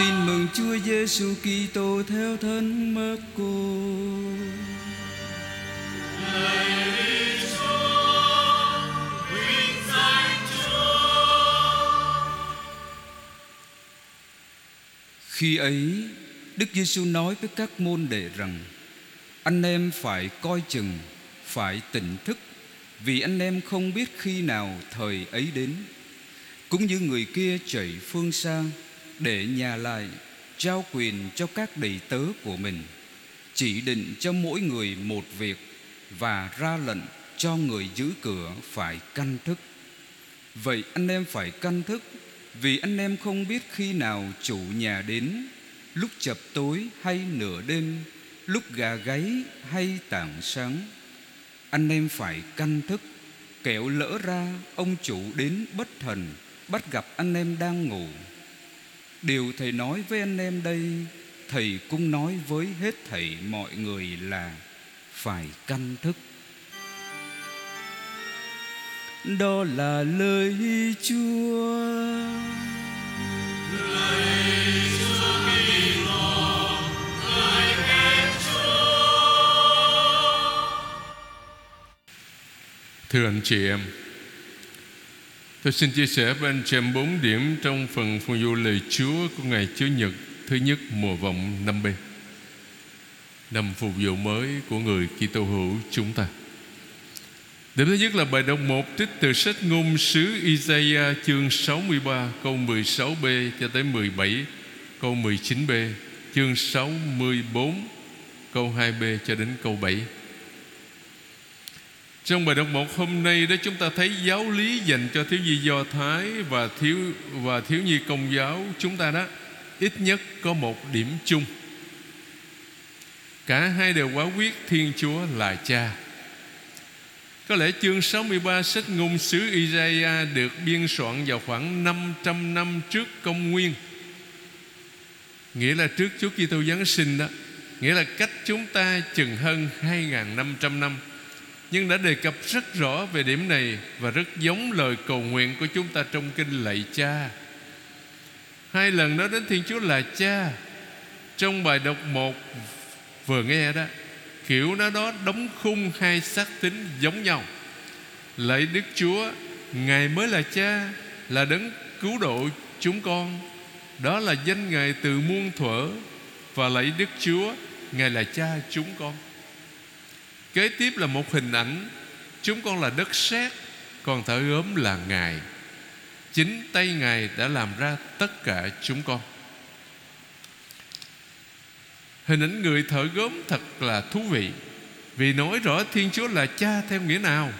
Tin mừng Chúa Giêsu Kitô theo thân mất cô. Khi ấy, Đức Giêsu nói với các môn đệ rằng: Anh em phải coi chừng, phải tỉnh thức, vì anh em không biết khi nào thời ấy đến. Cũng như người kia chạy phương xa để nhà lại trao quyền cho các đầy tớ của mình, chỉ định cho mỗi người một việc và ra lệnh cho người giữ cửa phải canh thức. Vậy anh em phải canh thức vì anh em không biết khi nào chủ nhà đến, lúc chập tối hay nửa đêm, lúc gà gáy hay tảng sáng. Anh em phải canh thức, kẻo lỡ ra ông chủ đến bất thần, bắt gặp anh em đang ngủ. Điều thầy nói với anh em đây, thầy cũng nói với hết thầy mọi người là phải canh thức. Đó là lời Chúa. Thưa anh chị em Tôi xin chia sẻ với anh chị em 4 điểm trong phần phụng du lời Chúa của ngày Chúa Nhật thứ nhất mùa vọng năm B. Năm phục vụ mới của người Kitô hữu chúng ta. Điểm thứ nhất là bài đọc 1 trích từ sách ngôn sứ Isaiah chương 63 câu 16b cho tới 17 câu 19b, chương 64 câu 2b cho đến câu 7. Trong bài đọc một hôm nay đó chúng ta thấy giáo lý dành cho thiếu nhi Do Thái và thiếu và thiếu nhi Công giáo chúng ta đó, ít nhất có một điểm chung. Cả hai đều quả quyết Thiên Chúa là Cha. Có lẽ chương 63 sách ngôn sứ Isaiah được biên soạn vào khoảng 500 năm trước công nguyên. Nghĩa là trước Chúa Kitô Giáng sinh đó. Nghĩa là cách chúng ta chừng hơn 2.500 năm nhưng đã đề cập rất rõ về điểm này và rất giống lời cầu nguyện của chúng ta trong kinh lạy cha. Hai lần nói đến Thiên Chúa là cha trong bài đọc một vừa nghe đó kiểu nó đó đóng khung hai xác tính giống nhau. Lạy Đức Chúa, Ngài mới là cha, là đấng cứu độ chúng con. Đó là danh Ngài từ muôn thuở và lạy Đức Chúa, Ngài là cha chúng con. Kế tiếp là một hình ảnh. Chúng con là đất sét, Còn thở gốm là Ngài. Chính tay Ngài đã làm ra tất cả chúng con. Hình ảnh người thợ gốm thật là thú vị, Vì nói rõ Thiên Chúa là cha theo nghĩa nào.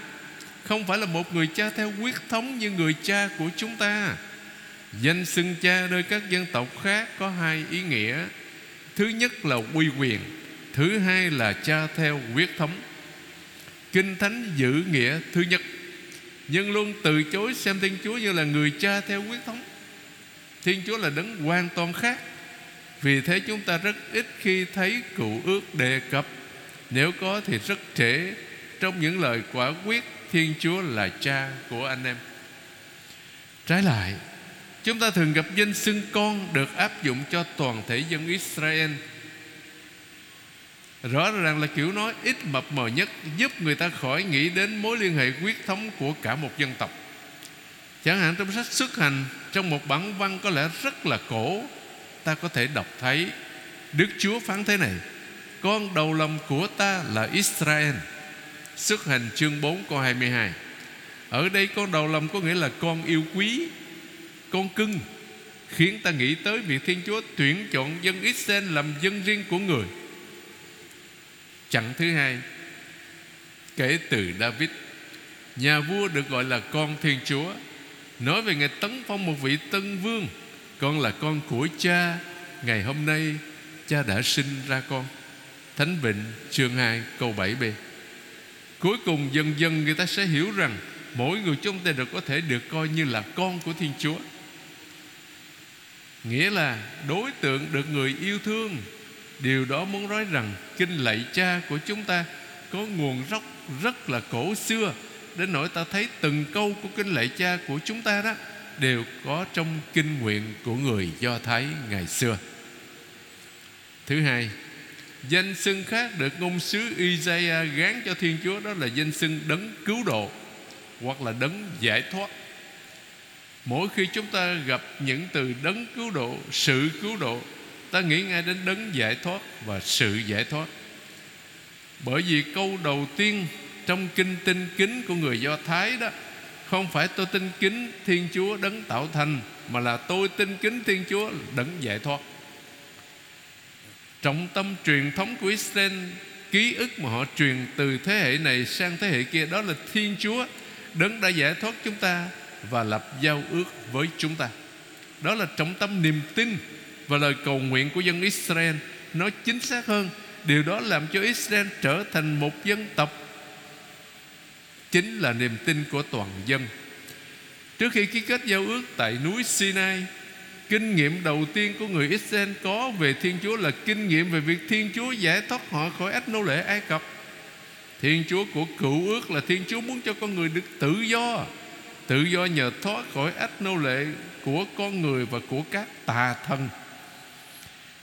Không phải là một người cha theo quyết thống Như người cha của chúng ta. Danh xưng cha nơi các dân tộc khác Có hai ý nghĩa. Thứ nhất là uy quyền Thứ hai là cha theo huyết thống. Kinh Thánh giữ nghĩa thứ nhất, Nhưng luôn từ chối xem Thiên Chúa như là người cha theo huyết thống. Thiên Chúa là đấng hoàn toàn khác. Vì thế chúng ta rất ít khi thấy cụ ước đề cập. Nếu có thì rất trễ. Trong những lời quả quyết, Thiên Chúa là cha của anh em. Trái lại, Chúng ta thường gặp danh xưng con Được áp dụng cho toàn thể dân Israel. Rõ ràng là kiểu nói ít mập mờ nhất, Giúp người ta khỏi nghĩ đến mối liên hệ quyết thống Của cả một dân tộc. Chẳng hạn trong sách xuất hành, Trong một bản văn có lẽ rất là cổ, Ta có thể đọc thấy, Đức Chúa phán thế này, Con đầu lòng của ta là Israel. Xuất hành chương 4 câu 22 Ở đây con đầu lòng có nghĩa là con yêu quý, Con cưng, Khiến ta nghĩ tới việc Thiên Chúa tuyển chọn dân Israel Làm dân riêng của người. Chặng thứ hai, Kể từ David. Nhà vua được gọi là con Thiên Chúa. Nói về Ngài tấn phong một vị tân vương, Con là con của cha. Ngày hôm nay, cha đã sinh ra con. Thánh Vịnh chương 2 câu 7b Cuối cùng, dần dần người ta sẽ hiểu rằng Mỗi người chúng ta đều có thể được coi như là con của Thiên Chúa. Nghĩa là đối tượng được người yêu thương Điều đó muốn nói rằng Kinh lạy cha của chúng ta Có nguồn gốc rất là cổ xưa Đến nỗi ta thấy từng câu của kinh lạy cha của chúng ta đó đều có trong kinh nguyện của người Do Thái ngày xưa. Thứ hai, danh xưng khác được ngôn sứ Isaiah gán cho Thiên Chúa đó là danh xưng đấng cứu độ hoặc là đấng giải thoát. Mỗi khi chúng ta gặp những từ đấng cứu độ, sự cứu độ, ta nghĩ ngay đến đấng giải thoát và sự giải thoát. Bởi vì câu đầu tiên trong kinh tinh kính của người Do Thái đó, không phải tôi tin kính Thiên Chúa đấng tạo thành, mà là tôi tin kính Thiên Chúa đấng giải thoát. Trọng tâm truyền thống của Israel, Ký ức mà họ truyền từ thế hệ này sang thế hệ kia Đó là Thiên Chúa Đấng đã giải thoát chúng ta Và lập giao ước với chúng ta Đó là trọng tâm niềm tin và lời cầu nguyện của dân Israel Nói chính xác hơn Điều đó làm cho Israel trở thành một dân tộc Chính là niềm tin của toàn dân Trước khi ký kết giao ước tại núi Sinai Kinh nghiệm đầu tiên của người Israel có về Thiên Chúa là kinh nghiệm về việc Thiên Chúa giải thoát họ khỏi ách nô lệ Ai Cập. Thiên Chúa của cựu ước là Thiên Chúa muốn cho con người được tự do, tự do nhờ thoát khỏi ách nô lệ của con người và của các tà thần.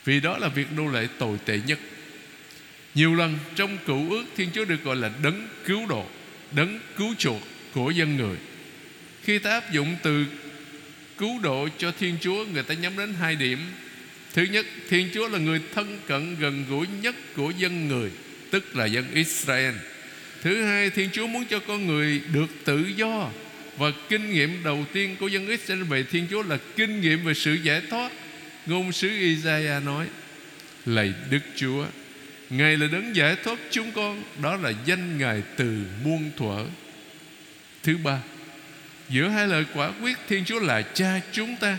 Vì đó là việc nô lệ tồi tệ nhất. Nhiều lần trong cựu ước Thiên Chúa được gọi là đấng cứu độ, đấng cứu chuộc của dân người. Khi ta áp dụng từ cứu độ cho Thiên Chúa người ta nhắm đến hai điểm Thứ nhất Thiên Chúa là người thân cận gần gũi nhất của dân người Tức là dân Israel Thứ hai Thiên Chúa muốn cho con người được tự do Và kinh nghiệm đầu tiên của dân Israel về Thiên Chúa là kinh nghiệm về sự giải thoát Ngôn sứ Isaiah nói, Lạy Đức Chúa, Ngài là đấng giải thoát chúng con, Đó là danh Ngài từ muôn thuở. Thứ ba, Giữa hai lời quả quyết Thiên Chúa là cha chúng ta.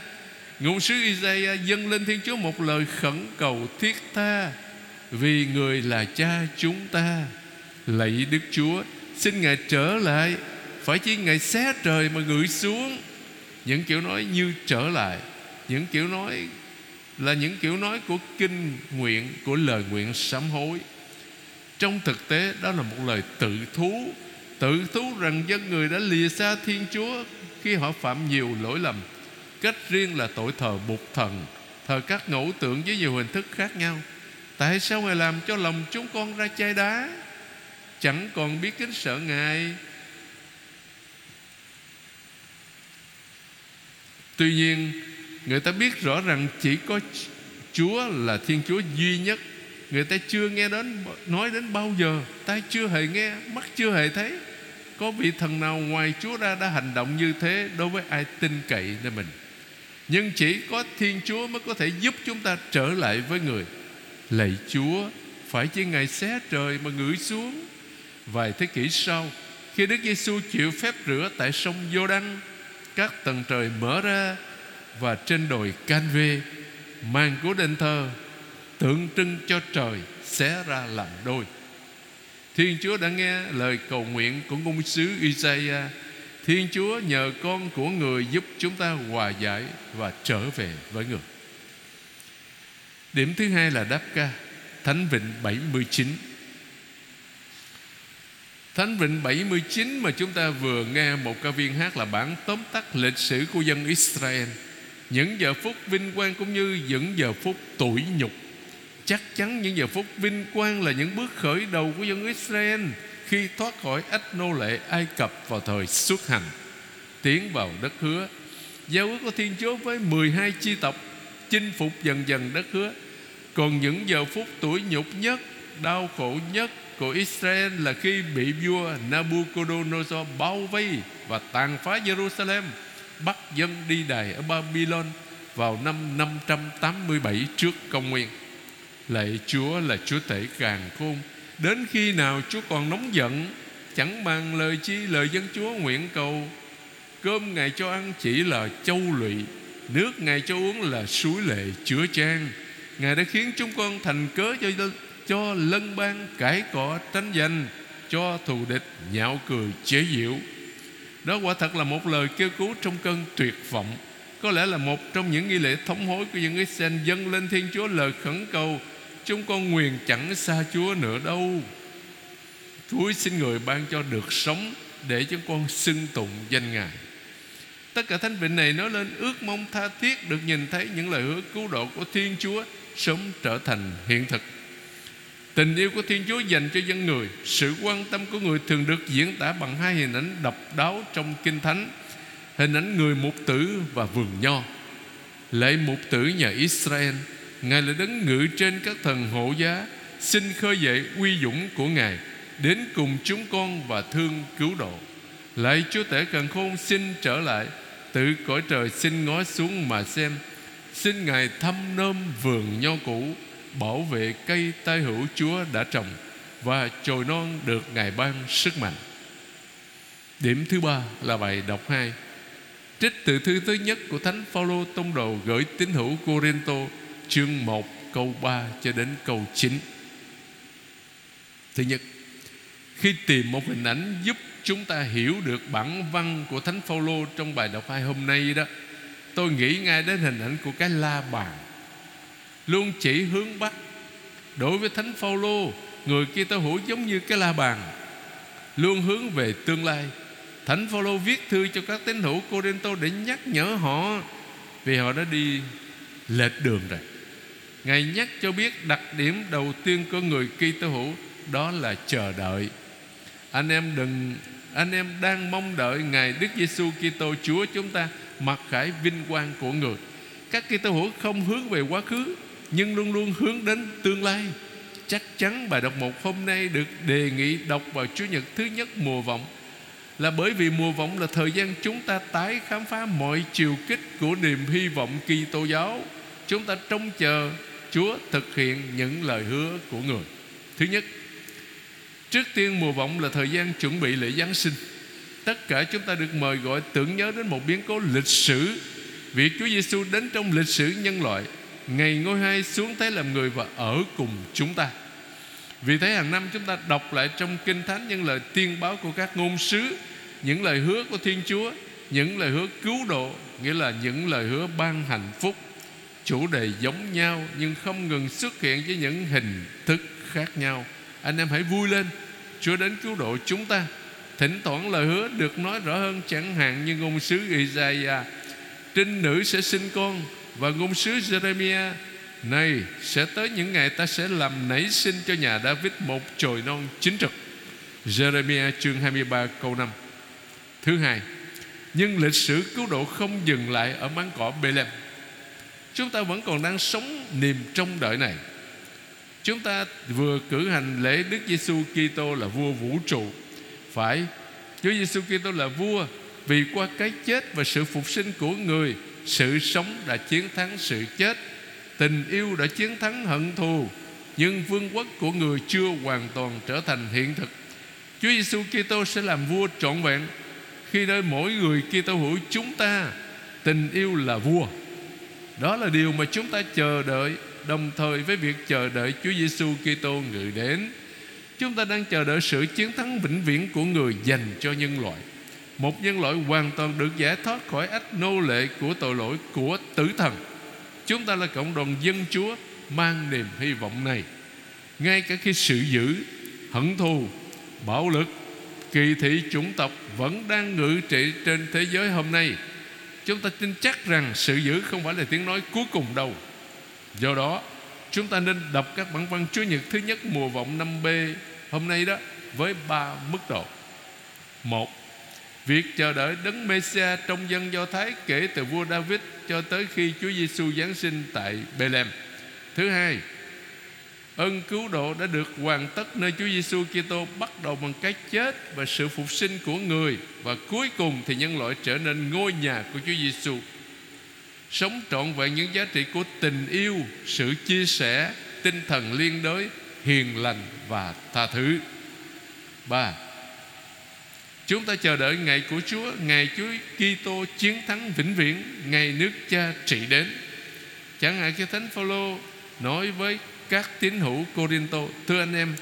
Ngôn sứ Isaiah dâng lên Thiên Chúa một lời khẩn cầu thiết tha, Vì người là cha chúng ta. Lạy Đức Chúa, Xin Ngài trở lại, Phải chi Ngài xé trời mà gửi xuống. Những kiểu nói như trở lại, Những kiểu nói là những kiểu nói của kinh nguyện, Của lời nguyện sám hối. Trong thực tế, đó là một lời tự thú Tự thú rằng dân người đã lìa xa Thiên Chúa Khi họ phạm nhiều lỗi lầm. Cách riêng là tội thờ bục thần, Thờ các ngẫu tượng với nhiều hình thức khác nhau. Tại sao Ngài làm cho lòng chúng con ra chai đá? Chẳng còn biết kính sợ Ngài. Tuy nhiên Người ta biết rõ rằng chỉ có Chúa là Thiên Chúa duy nhất. Người ta chưa nghe đến, Nói đến bao giờ. Tai chưa hề nghe, Mắt chưa hề thấy. Có vị thần nào ngoài Chúa ra đã hành động như thế Đối với ai tin cậy nơi mình? Nhưng chỉ có Thiên Chúa mới có thể giúp chúng ta trở lại với người. Lạy Chúa, Phải chỉ Ngài xé trời mà ngửi xuống? Vài thế kỷ sau, Khi Đức Giêsu chịu phép rửa tại sông Giô Đăng Các tầng trời mở ra và trên đồi Canve Màn của đền thờ Tượng trưng cho trời xé ra làm đôi. Thiên Chúa đã nghe lời cầu nguyện của ngôn sứ Isaiah. Thiên Chúa nhờ con của người giúp chúng ta hòa giải và trở về với người. Điểm thứ hai là đáp ca, Thánh Vịnh 79 Thánh Vịnh 79 mà chúng ta vừa nghe một ca viên hát là bản tóm tắt lịch sử của dân Israel. Những giờ phút vinh quang cũng như những giờ phút tủi nhục Chắc chắn những giờ phút vinh quang là những bước khởi đầu của dân Israel khi thoát khỏi ách nô lệ Ai Cập vào thời xuất hành, tiến vào đất hứa. Giao ước của Thiên Chúa với 12 chi tộc chinh phục dần dần đất hứa. Còn những giờ phút tuổi nhục nhất, đau khổ nhất của Israel là khi bị vua Nabucodonosor bao vây và tàn phá Jerusalem, bắt dân đi đày ở Babylon vào năm 587 trước công nguyên. Lạy Chúa là Chúa tể càng khôn. Đến khi nào Chúa còn nóng giận Chẳng bằng lời chi lời dân Chúa nguyện cầu. Cơm Ngài cho ăn chỉ là châu lụy Nước Ngài cho uống là suối lệ chữa trang, Ngài đã khiến chúng con thành cớ cho, cho lân ban cãi cọ tranh giành Cho thù địch nhạo cười chế giễu. Đó quả thật là một lời kêu cứu trong cơn tuyệt vọng. Có lẽ là một trong những nghi lễ thống hối của những Israel dâng lên Thiên Chúa lời khẩn cầu. Chúng con nguyền chẳng xa Chúa nữa đâu. Chúa xin người ban cho được sống Để chúng con xưng tụng danh Ngài. Tất cả thánh vịnh này nói lên ước mong tha thiết được nhìn thấy những lời hứa cứu độ của Thiên Chúa sớm trở thành hiện thực. Tình yêu của Thiên Chúa dành cho dân người, Sự quan tâm của người thường được diễn tả bằng hai hình ảnh độc đáo trong Kinh Thánh. Hình ảnh người mục tử và vườn nho. Lễ mục tử nhà Israel, Ngài là đấng ngự trên các thần hộ giá, Xin khơi dậy uy dũng của Ngài, Đến cùng chúng con và thương cứu độ. Lạy Chúa Tể Cần Khôn xin trở lại, tự cõi trời xin ngó xuống mà xem. Xin Ngài thăm nôm vườn nho cũ Bảo vệ cây tai hữu Chúa đã trồng Và chồi non được Ngài ban sức mạnh. Điểm thứ ba là bài đọc hai. Trích từ thư thứ nhất của Thánh Phaolô tông đồ gửi tín hữu Corinto chương 1 câu 3 cho đến câu 9. Thứ nhất, khi tìm một hình ảnh giúp chúng ta hiểu được bản văn của Thánh Phaolô trong bài đọc hai hôm nay đó, tôi nghĩ ngay đến hình ảnh của cái la bàn luôn chỉ hướng bắc. Đối với Thánh Phaolô, người kia tơ hữu giống như cái la bàn, luôn hướng về tương lai Thánh Phaolô viết thư cho các tín hữu Corinto để nhắc nhở họ vì họ đã đi lệch đường rồi. Ngài nhắc cho biết đặc điểm đầu tiên của người Kitô hữu đó là chờ đợi. Anh em đừng anh em đang mong đợi ngài Đức Giêsu Kitô Chúa chúng ta mặc khải vinh quang của người. Các Kitô hữu không hướng về quá khứ nhưng luôn luôn hướng đến tương lai. Chắc chắn bài đọc một hôm nay được đề nghị đọc vào Chủ nhật thứ nhất mùa vọng. Là bởi vì mùa vọng là thời gian chúng ta tái khám phá mọi chiều kích của niềm hy vọng kỳ tô giáo. Chúng ta trông chờ Chúa thực hiện những lời hứa của người thứ nhất, trước tiên mùa vọng là thời gian chuẩn bị lễ Giáng sinh. Tất cả chúng ta được mời gọi tưởng nhớ đến một biến cố lịch sử. Việc Chúa Giêsu đến trong lịch sử nhân loại ngày ngôi hai xuống thế làm người và ở cùng chúng ta. Vì thế hàng năm chúng ta đọc lại trong Kinh Thánh những lời tiên báo của các ngôn sứ, Những lời hứa của Thiên Chúa, Những lời hứa cứu độ, Nghĩa là những lời hứa ban hạnh phúc. Chủ đề giống nhau Nhưng không ngừng xuất hiện với những hình thức khác nhau. Anh em hãy vui lên, Chúa đến cứu độ chúng ta. Thỉnh thoảng lời hứa được nói rõ hơn Chẳng hạn như ngôn sứ Isaiah, Trinh nữ sẽ sinh con và ngôn sứ Jeremiah, này, sẽ tới những ngày ta sẽ làm nảy sinh cho nhà David một chồi non chính trực. Jeremiah chương 23 câu 5 Thứ hai, Nhưng lịch sử cứu độ không dừng lại ở máng cỏ Bethlehem Chúng ta vẫn còn đang sống niềm trông đợi này. Chúng ta vừa cử hành lễ Đức Giêsu Kitô là vua vũ trụ. Phải, Chúa Giêsu Kitô là vua Vì qua cái chết và sự phục sinh của người sự sống đã chiến thắng sự chết, Tình yêu đã chiến thắng hận thù, Nhưng vương quốc của người chưa hoàn toàn trở thành hiện thực. Chúa Giêsu Kitô sẽ làm vua trọn vẹn. Khi nơi mỗi người Kitô hữu chúng ta, Tình yêu là vua. Đó là điều mà chúng ta chờ đợi, Đồng thời với việc chờ đợi Chúa Giêsu Kitô ngự đến, Chúng ta đang chờ đợi sự chiến thắng vĩnh viễn của người dành cho nhân loại. Một nhân loại hoàn toàn được giải thoát khỏi ách nô lệ của tội lỗi của tử thần. Chúng ta là cộng đồng dân Chúa Mang niềm hy vọng này. Ngay cả khi sự dữ, Hận thù, Bạo lực, Kỳ thị chủng tộc Vẫn đang ngự trị trên thế giới hôm nay, Chúng ta tin chắc rằng Sự dữ không phải là tiếng nói cuối cùng đâu. Do đó, Chúng ta nên đọc các bản văn Chúa Nhật thứ nhất mùa vọng 5B Hôm nay đó Với ba mức độ. Một Việc chờ đợi đấng Mêsia trong dân Do Thái kể từ vua David cho tới khi Chúa Giêsu giáng sinh tại Bethlehem. Thứ hai, ơn cứu độ đã được hoàn tất nơi Chúa Giêsu Kitô bắt đầu bằng cái chết và sự phục sinh của người và cuối cùng thì nhân loại trở nên ngôi nhà của Chúa Giêsu. Sống trọn vẹn những giá trị của tình yêu, sự chia sẻ, tinh thần liên đới, hiền lành và tha thứ. Ba, Chúng ta chờ đợi ngày của Chúa, Ngày Chúa Kitô chiến thắng vĩnh viễn, Ngày nước cha trị đến. Chẳng hạn khi Thánh Phaolô Nói với các tín hữu Corinto, Thưa anh em,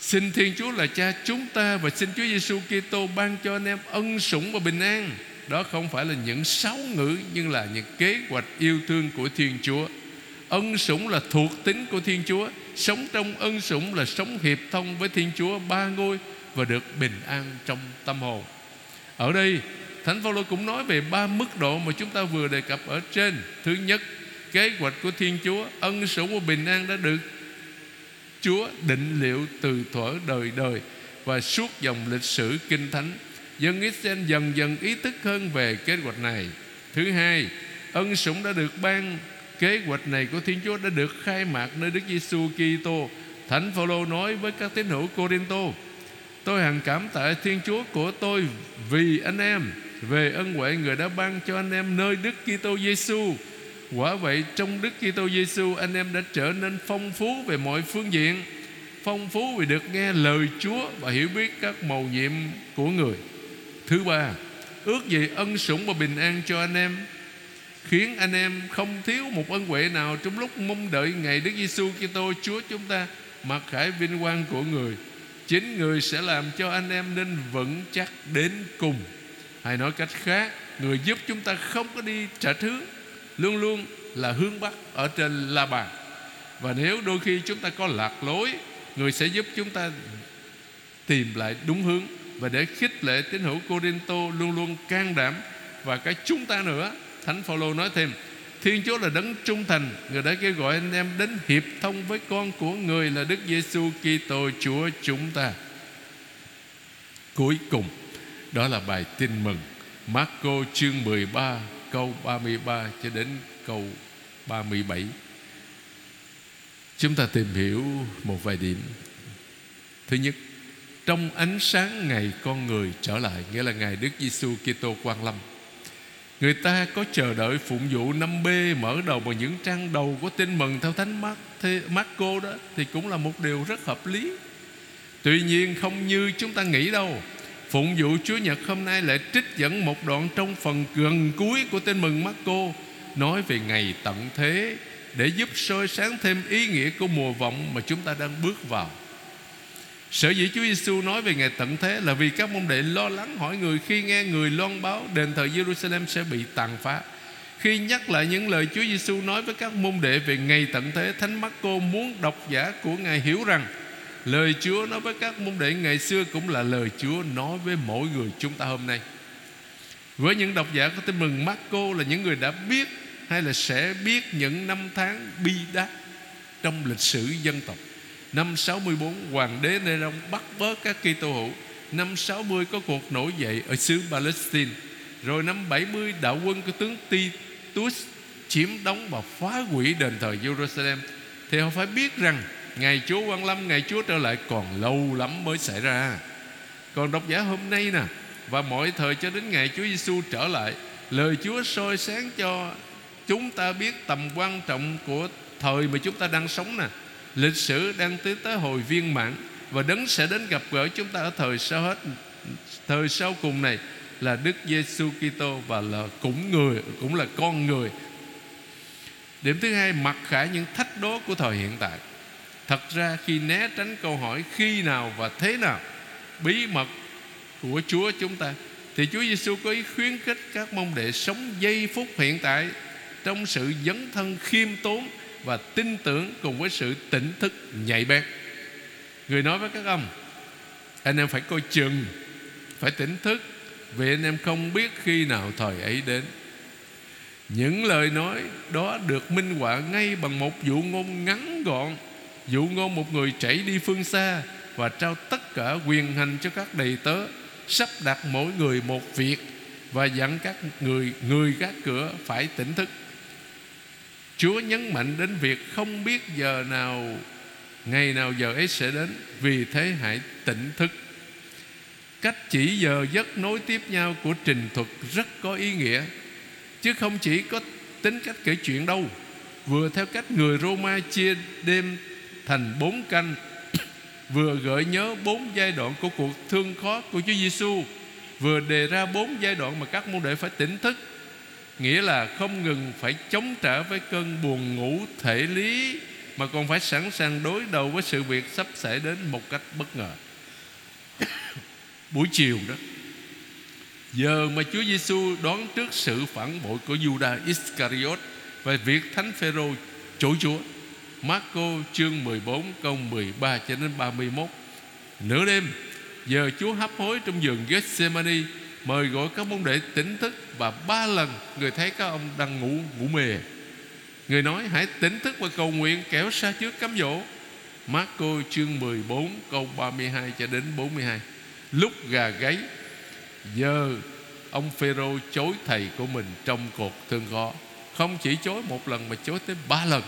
Xin Thiên Chúa là cha chúng ta Và xin Chúa Giêsu Kitô ban cho anh em ân sủng và bình an. Đó không phải là những sáu ngữ, Nhưng là những kế hoạch yêu thương của Thiên Chúa. Ân sủng là thuộc tính của Thiên Chúa, Sống trong ân sủng là sống hiệp thông với Thiên Chúa, Ba ngôi và được bình an trong tâm hồn ở đây Thánh Phaolô cũng nói về ba mức độ mà chúng ta vừa đề cập ở trên. Thứ nhất, kế hoạch của Thiên Chúa, ân sủng và bình an đã được Chúa định liệu từ thuở đời đời và suốt dòng lịch sử kinh thánh. Dân Israel dần dần ý thức hơn về kế hoạch này. Thứ hai, ân sủng đã được ban kế hoạch này của Thiên Chúa đã được khai mạc nơi Đức Giêsu Kitô. Thánh Phaolô nói với các tín hữu Corinto: Tôi hằng cảm tạ Thiên Chúa của tôi vì anh em về ân huệ người đã ban cho anh em nơi Đức Kitô Giêsu. Quả vậy trong Đức Kitô Giêsu anh em đã trở nên phong phú về mọi phương diện, phong phú vì được nghe lời Chúa và hiểu biết các mầu nhiệm của người. Thứ ba, ước gì ân sủng và bình an cho anh em khiến anh em không thiếu một ân huệ nào trong lúc mong đợi ngày Đức Giêsu Kitô Chúa chúng ta mặc khải vinh quang của người. Chính người sẽ làm cho anh em nên vững chắc đến cùng. Hay nói cách khác, người giúp chúng ta không có đi trả hướng, luôn luôn là hướng bắc ở trên la bàn. Và nếu đôi khi chúng ta có lạc lối, người sẽ giúp chúng ta tìm lại đúng hướng và để khích lệ tín hữu Corinto luôn luôn can đảm và cái chúng ta nữa Thánh Phaolô nói thêm Thiên Chúa là đấng trung thành. Người đã kêu gọi anh em đến hiệp thông với con của người là Đức Giêsu Kitô, Chúa chúng ta. Cuối cùng, Đó là bài tin mừng. Marco chương 13 câu 33 cho đến câu 37 Chúng ta tìm hiểu một vài điểm. Thứ nhất, Trong ánh sáng ngày con người trở lại, Nghĩa là ngày Đức Giêsu Kitô quang lâm Người ta có chờ đợi phụng vụ năm b mở đầu bằng những trang đầu của tin mừng theo Thánh Mát Marco đó thì cũng là một điều rất hợp lý. Tuy nhiên không như chúng ta nghĩ đâu. Phụng vụ Chúa Nhật hôm nay lại trích dẫn một đoạn trong phần gần cuối của tin mừng Marco, nói về ngày tận thế để giúp soi sáng thêm ý nghĩa của mùa vọng mà chúng ta đang bước vào. Sở dĩ Chúa Giêsu nói về ngày tận thế là vì các môn đệ lo lắng hỏi người khi nghe người loan báo đền thờ Jerusalem sẽ bị tàn phá. Khi nhắc lại những lời Chúa Giêsu nói với các môn đệ về ngày tận thế, Thánh Marco muốn độc giả của Ngài hiểu rằng lời Chúa nói với các môn đệ ngày xưa cũng là lời Chúa nói với mỗi người chúng ta hôm nay. Với những độc giả có tin mừng Marco là những người đã biết hay là sẽ biết những năm tháng bi đát trong lịch sử dân tộc Năm 64 Hoàng đế Nê-rông bắt bớ các Kitô hữu. Năm 60 có cuộc nổi dậy ở xứ Palestine. Rồi năm 70 đạo quân của tướng Titus chiếm đóng và phá hủy đền thờ Jerusalem. Thì họ phải biết rằng Ngày Chúa quan lâm, ngày Chúa trở lại còn lâu lắm mới xảy ra. Còn độc giả hôm nay nè Và mọi thời cho đến ngày Chúa Giêsu trở lại Lời Chúa soi sáng cho chúng ta biết tầm quan trọng của thời mà chúng ta đang sống nè lịch sử đang tiến tới hồi viên mãn và đấng sẽ đến gặp gỡ chúng ta ở thời sau hết, thời sau cùng này là Đức Giêsu Kitô và là cũng người, cũng là con người. Điểm thứ hai, mặc khải những thách đố của thời hiện tại. Thật ra khi né tránh câu hỏi khi nào và thế nào, bí mật của Chúa chúng ta, thì Chúa Giêsu có ý khuyến khích các môn đệ sống giây phút hiện tại trong sự dấn thân khiêm tốn và tin tưởng cùng với sự tỉnh thức nhạy bén. Người nói với các ông, anh em phải coi chừng, phải tỉnh thức, vì anh em không biết khi nào thời ấy đến. Những lời nói đó được minh họa ngay bằng một dụ ngôn ngắn gọn dụ ngôn một người chảy đi phương xa và trao tất cả quyền hành cho các đầy tớ, sắp đặt mỗi người một việc và dặn các người người các cửa phải tỉnh thức. Chúa nhấn mạnh đến việc không biết giờ nào, Ngày nào giờ ấy sẽ đến. Vì thế hãy tỉnh thức. Cách chỉ giờ giấc nối tiếp nhau của trình thuật rất có ý nghĩa, Chứ không chỉ có tính cách kể chuyện đâu. Vừa theo cách người Roma chia đêm thành bốn canh, Vừa gợi nhớ bốn giai đoạn của cuộc thương khó của Chúa Giêsu Vừa đề ra bốn giai đoạn mà các môn đệ phải tỉnh thức nghĩa là không ngừng phải chống trả với cơn buồn ngủ thể lý, mà còn phải sẵn sàng đối đầu với sự việc sắp xảy đến một cách bất ngờ. Buổi chiều đó, giờ mà Chúa Giêsu đón trước sự phản bội của Judas Iscariot và việc Thánh Phêrô chối Chúa Marco chương 14 câu 13 cho đến 31 Nửa đêm, Giờ Chúa hấp hối trong vườn Gethsemane mời gọi các môn đệ tỉnh thức và ba lần người thấy các ông đang ngủ ngủ mề người nói, hãy tỉnh thức và cầu nguyện kéo xa trước cám dỗ. Marco chương 14 câu 32 cho đến 42 lúc gà gáy giờ ông Phêrô chối thầy của mình trong cột thương khó. Không chỉ chối một lần mà chối tới ba lần.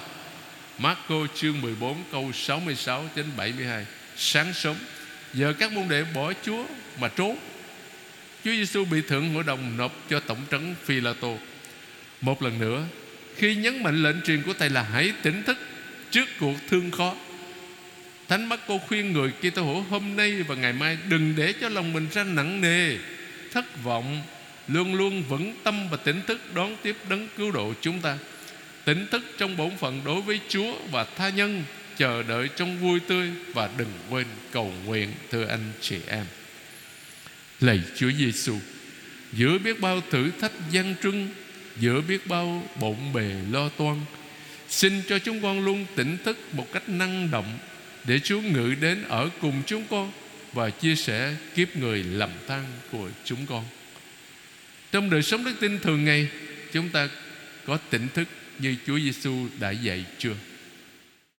Marco chương 14 câu 66 đến 72 Sáng sớm Giờ các môn đệ bỏ Chúa mà trốn. Chúa Giêsu bị thượng hội đồng nộp cho tổng trấn Phi La Tô Một lần nữa, Khi nhấn mạnh lệnh truyền của Thầy là hãy tỉnh thức Trước cuộc thương khó. Thánh mắt cô khuyên người kia tô hữu, hôm nay và ngày mai Đừng để cho lòng mình ra nặng nề, Thất vọng, Luôn luôn vững tâm và tỉnh thức Đón tiếp đấng cứu độ chúng ta. Tỉnh thức trong bổn phận đối với Chúa và tha nhân, Chờ đợi trong vui tươi Và đừng quên cầu nguyện, Thưa anh chị em. Lạy Chúa Giêsu Giữa biết bao thử thách gian trưng, Giữa biết bao bộn bề lo toan, Xin cho chúng con luôn tỉnh thức một cách năng động Để Chúa ngự đến ở cùng chúng con Và chia sẻ kiếp người lầm than của chúng con Trong đời sống đức tin thường ngày, Chúng ta có tỉnh thức như Chúa Giêsu đã dạy chưa?